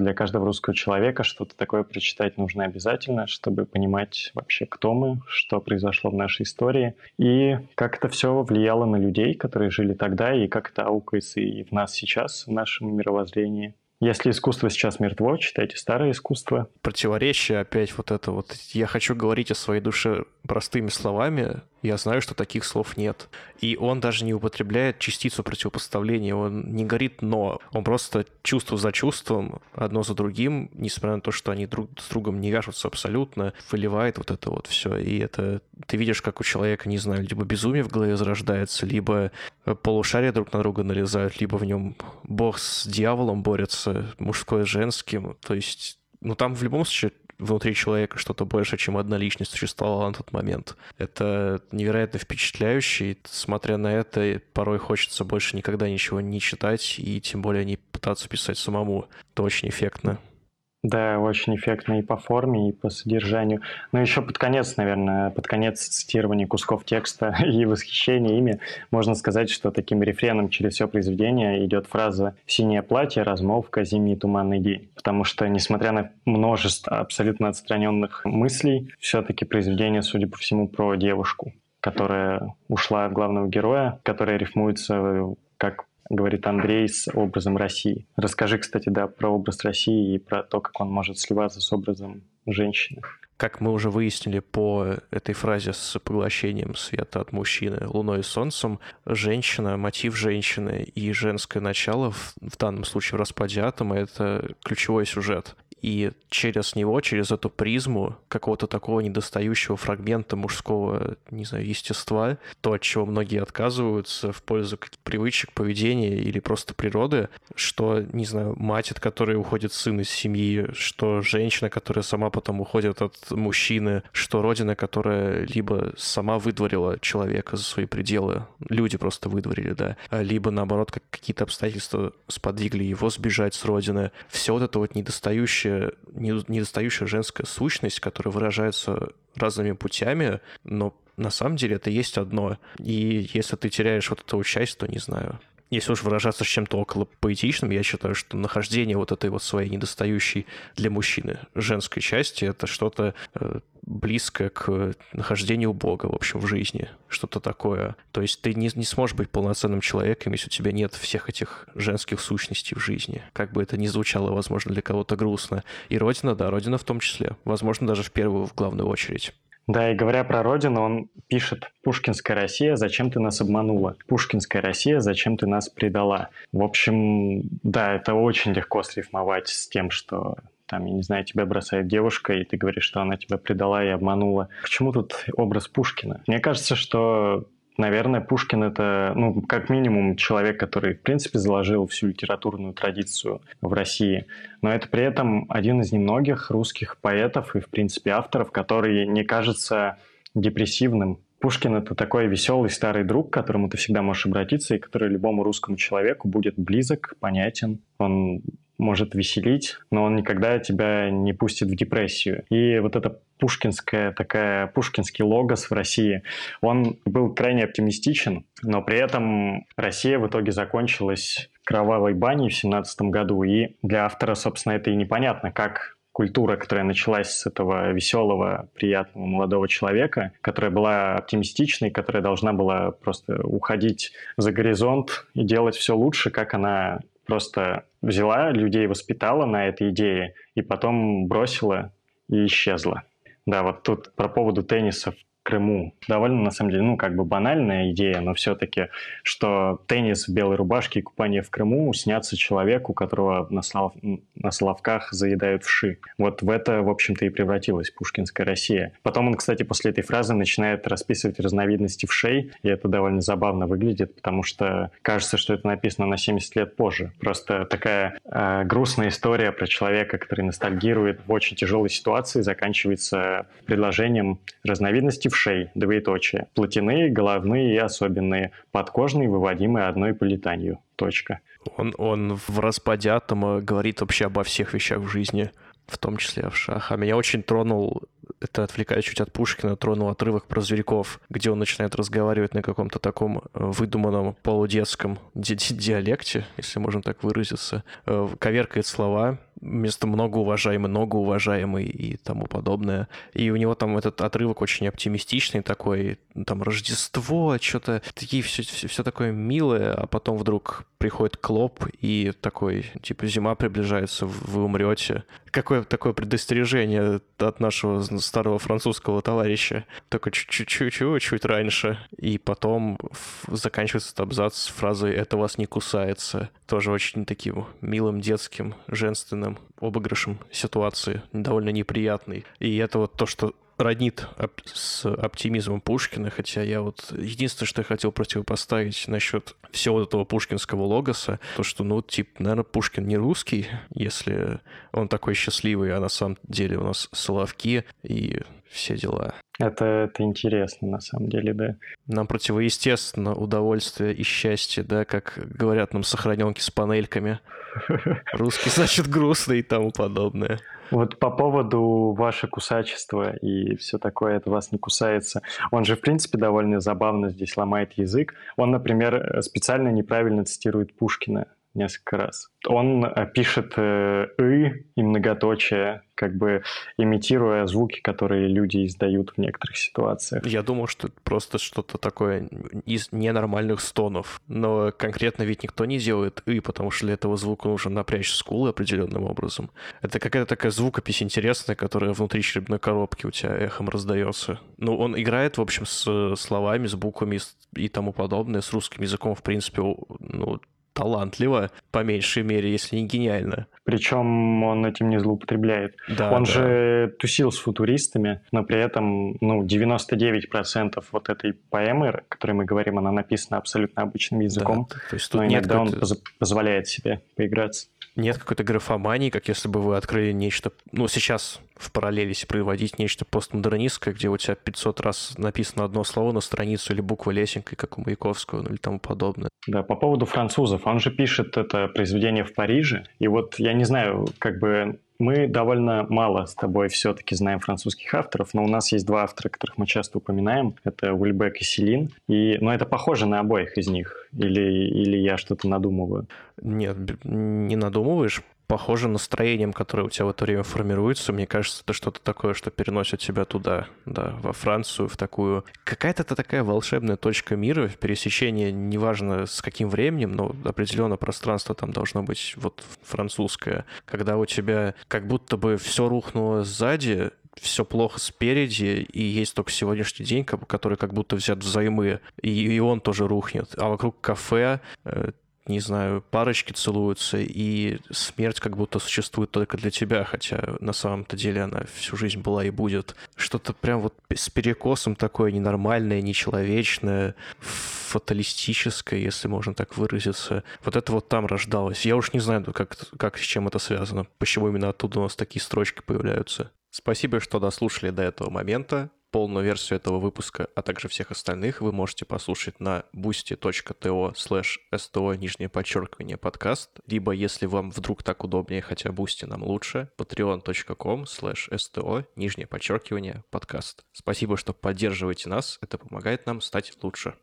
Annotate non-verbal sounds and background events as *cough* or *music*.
Для каждого русского человека что-то такое прочитать нужно обязательно, чтобы понимать вообще, кто мы, что произошло в нашей истории, и как это все влияло на людей, которые жили тогда, и как это аукается и в нас сейчас, в нашем мировоззрении. Если искусство сейчас мертво, читайте старое искусство. Противоречие опять вот это вот. Я хочу говорить о своей душе простыми словами, я знаю, что таких слов нет. И он даже не употребляет частицу противопоставления, он не говорит «но». Он просто чувство за чувством, одно за другим, несмотря на то, что они друг с другом не вяжутся абсолютно, выливает вот это вот все. И это ты видишь, как у человека, не знаю, либо безумие в голове зарождается, либо полушария друг на друга нарезают, либо в нем бог с дьяволом борется, мужское с женским. То есть ну, там в любом случае внутри человека что-то больше, чем одна личность существовала на тот момент. Это невероятно впечатляюще, и смотря на это, порой хочется больше никогда ничего не читать, и тем более не пытаться писать самому. Это очень эффектно. Да, очень эффектно и по форме, и по содержанию. Но еще под конец, наверное, под конец цитирования кусков текста *laughs* и восхищения ими, можно сказать, что таким рефреном через все произведение идет фраза «синее платье, размолвка, зимний туманный день». Потому что, несмотря на множество абсолютно отстраненных мыслей, все-таки произведение, судя по всему, про девушку, которая ушла от главного героя, которая рифмуется как говорит Андрей, с образом России. Расскажи, кстати, да, про образ России и про то, как он может сливаться с образом женщины. Как мы уже выяснили по этой фразе с поглощением света от мужчины луной и солнцем, женщина, мотив женщины и женское начало, в, в данном случае в распаде атома, это ключевой сюжет и через него, через эту призму какого-то такого недостающего фрагмента мужского, не знаю, естества, то, от чего многие отказываются в пользу привычек, поведения или просто природы, что, не знаю, мать, от которой уходит сын из семьи, что женщина, которая сама потом уходит от мужчины, что родина, которая либо сама выдворила человека за свои пределы, люди просто выдворили, да, либо наоборот, как какие-то обстоятельства сподвигли его сбежать с родины. Все вот это вот недостающее недостающая, недостающая женская сущность, которая выражается разными путями, но на самом деле это есть одно. И если ты теряешь вот эту часть, то не знаю. Если уж выражаться с чем-то около поэтичным, я считаю, что нахождение вот этой вот своей недостающей для мужчины женской части — это что-то э, близкое к нахождению Бога, в общем, в жизни. Что-то такое. То есть ты не, не сможешь быть полноценным человеком, если у тебя нет всех этих женских сущностей в жизни. Как бы это ни звучало, возможно, для кого-то грустно. И Родина, да, Родина в том числе. Возможно, даже в первую, в главную очередь. Да, и говоря про родину, он пишет «Пушкинская Россия, зачем ты нас обманула? Пушкинская Россия, зачем ты нас предала?» В общем, да, это очень легко срифмовать с тем, что там, я не знаю, тебя бросает девушка, и ты говоришь, что она тебя предала и обманула. Почему тут образ Пушкина? Мне кажется, что Наверное, Пушкин это, ну, как минимум, человек, который, в принципе, заложил всю литературную традицию в России. Но это при этом один из немногих русских поэтов и, в принципе, авторов, который не кажется депрессивным. Пушкин — это такой веселый старый друг, к которому ты всегда можешь обратиться, и который любому русскому человеку будет близок, понятен. Он может веселить, но он никогда тебя не пустит в депрессию. И вот эта пушкинская такая, пушкинский логос в России, он был крайне оптимистичен, но при этом Россия в итоге закончилась кровавой баней в 17 году, и для автора, собственно, это и непонятно, как культура, которая началась с этого веселого, приятного молодого человека, которая была оптимистичной, которая должна была просто уходить за горизонт и делать все лучше, как она просто взяла людей, воспитала на этой идее и потом бросила и исчезла. Да, вот тут про поводу тенниса Крыму. Довольно, на самом деле, ну, как бы банальная идея, но все-таки, что теннис в белой рубашке и купание в Крыму снятся человеку, которого на, слав... на Славках заедают вши. Вот в это, в общем-то, и превратилась пушкинская Россия. Потом он, кстати, после этой фразы начинает расписывать разновидности вшей, и это довольно забавно выглядит, потому что кажется, что это написано на 70 лет позже. Просто такая э, грустная история про человека, который ностальгирует в очень тяжелой ситуации, заканчивается предложением разновидности вшей, двоеточие. Плотяные, головные и особенные, подкожные, выводимые одной политанью. Точка. Он, он в распаде атома говорит вообще обо всех вещах в жизни, в том числе о вшах. А меня очень тронул, это отвлекая чуть от Пушкина, тронул отрывок про зверьков, где он начинает разговаривать на каком-то таком э, выдуманном полудетском ди диалекте, если можно так выразиться, э, коверкает слова, вместо многоуважаемый, многоуважаемый и тому подобное. И у него там этот отрывок очень оптимистичный такой, там Рождество, что-то такие все, все, все такое милое, а потом вдруг приходит Клоп и такой, типа, зима приближается, вы умрете. Какое такое предостережение от нашего старого французского товарища. Только чуть-чуть раньше. И потом заканчивается этот абзац фразой «это вас не кусается». Тоже очень таким милым, детским, женственным обыгрышем ситуации, довольно неприятный. И это вот то, что роднит оп- с оптимизмом Пушкина, хотя я вот единственное, что я хотел противопоставить насчет всего этого пушкинского логоса, то, что, ну, типа, наверное, Пушкин не русский, если он такой счастливый, а на самом деле у нас Соловки и все дела. Это, это интересно, на самом деле, да. Нам противоестественно удовольствие и счастье, да, как говорят нам сохраненки с панельками. *laughs* Русский, значит, грустный и тому подобное. Вот по поводу ваше кусачества и все такое, это вас не кусается. Он же, в принципе, довольно забавно здесь ломает язык. Он, например, специально неправильно цитирует Пушкина несколько раз. Он э, пишет э, «ы» и многоточие, как бы имитируя звуки, которые люди издают в некоторых ситуациях. Я думал, что это просто что-то такое из ненормальных стонов. Но конкретно ведь никто не делает «ы», потому что для этого звука нужно напрячь скулы определенным образом. Это какая-то такая звукопись интересная, которая внутри черепной коробки у тебя эхом раздается. Ну, он играет, в общем, с словами, с буквами и тому подобное, с русским языком, в принципе, ну, талантливо, по меньшей мере, если не гениально. Причем он этим не злоупотребляет. Да, он да. же тусил с футуристами, но при этом ну, 99% вот этой поэмы, о которой мы говорим, она написана абсолютно обычным языком. Да, то есть тут но иногда он поз- позволяет себе поиграться нет какой-то графомании, как если бы вы открыли нечто, ну, сейчас в параллели проводить нечто постмодернистское, где у тебя 500 раз написано одно слово на страницу или буква лесенкой, как у Маяковского, ну или тому подобное. Да, по поводу французов. Он же пишет это произведение в Париже, и вот я не знаю, как бы мы довольно мало с тобой все-таки знаем французских авторов, но у нас есть два автора, которых мы часто упоминаем. Это Уильбек и Селин. И, но это похоже на обоих из них. Или, или я что-то надумываю? Нет, не надумываешь похоже настроением, которое у тебя в это время формируется. Мне кажется, это что-то такое, что переносит тебя туда, да, во Францию, в такую... Какая-то такая волшебная точка мира, в пересечении, неважно с каким временем, но определенно пространство там должно быть вот французское, когда у тебя как будто бы все рухнуло сзади, все плохо спереди, и есть только сегодняшний день, который как будто взят взаймы, и, и он тоже рухнет. А вокруг кафе, э, не знаю, парочки целуются, и смерть как будто существует только для тебя, хотя на самом-то деле она всю жизнь была и будет. Что-то прям вот с перекосом такое ненормальное, нечеловечное, фаталистическое, если можно так выразиться. Вот это вот там рождалось. Я уж не знаю, как, как с чем это связано, почему именно оттуда у нас такие строчки появляются. Спасибо, что дослушали до этого момента. Полную версию этого выпуска, а также всех остальных вы можете послушать на boosty.to slash sto нижнее подчеркивание подкаст, либо если вам вдруг так удобнее, хотя Boosty нам лучше, patreon.com slash sto нижнее подчеркивание подкаст. Спасибо, что поддерживаете нас, это помогает нам стать лучше.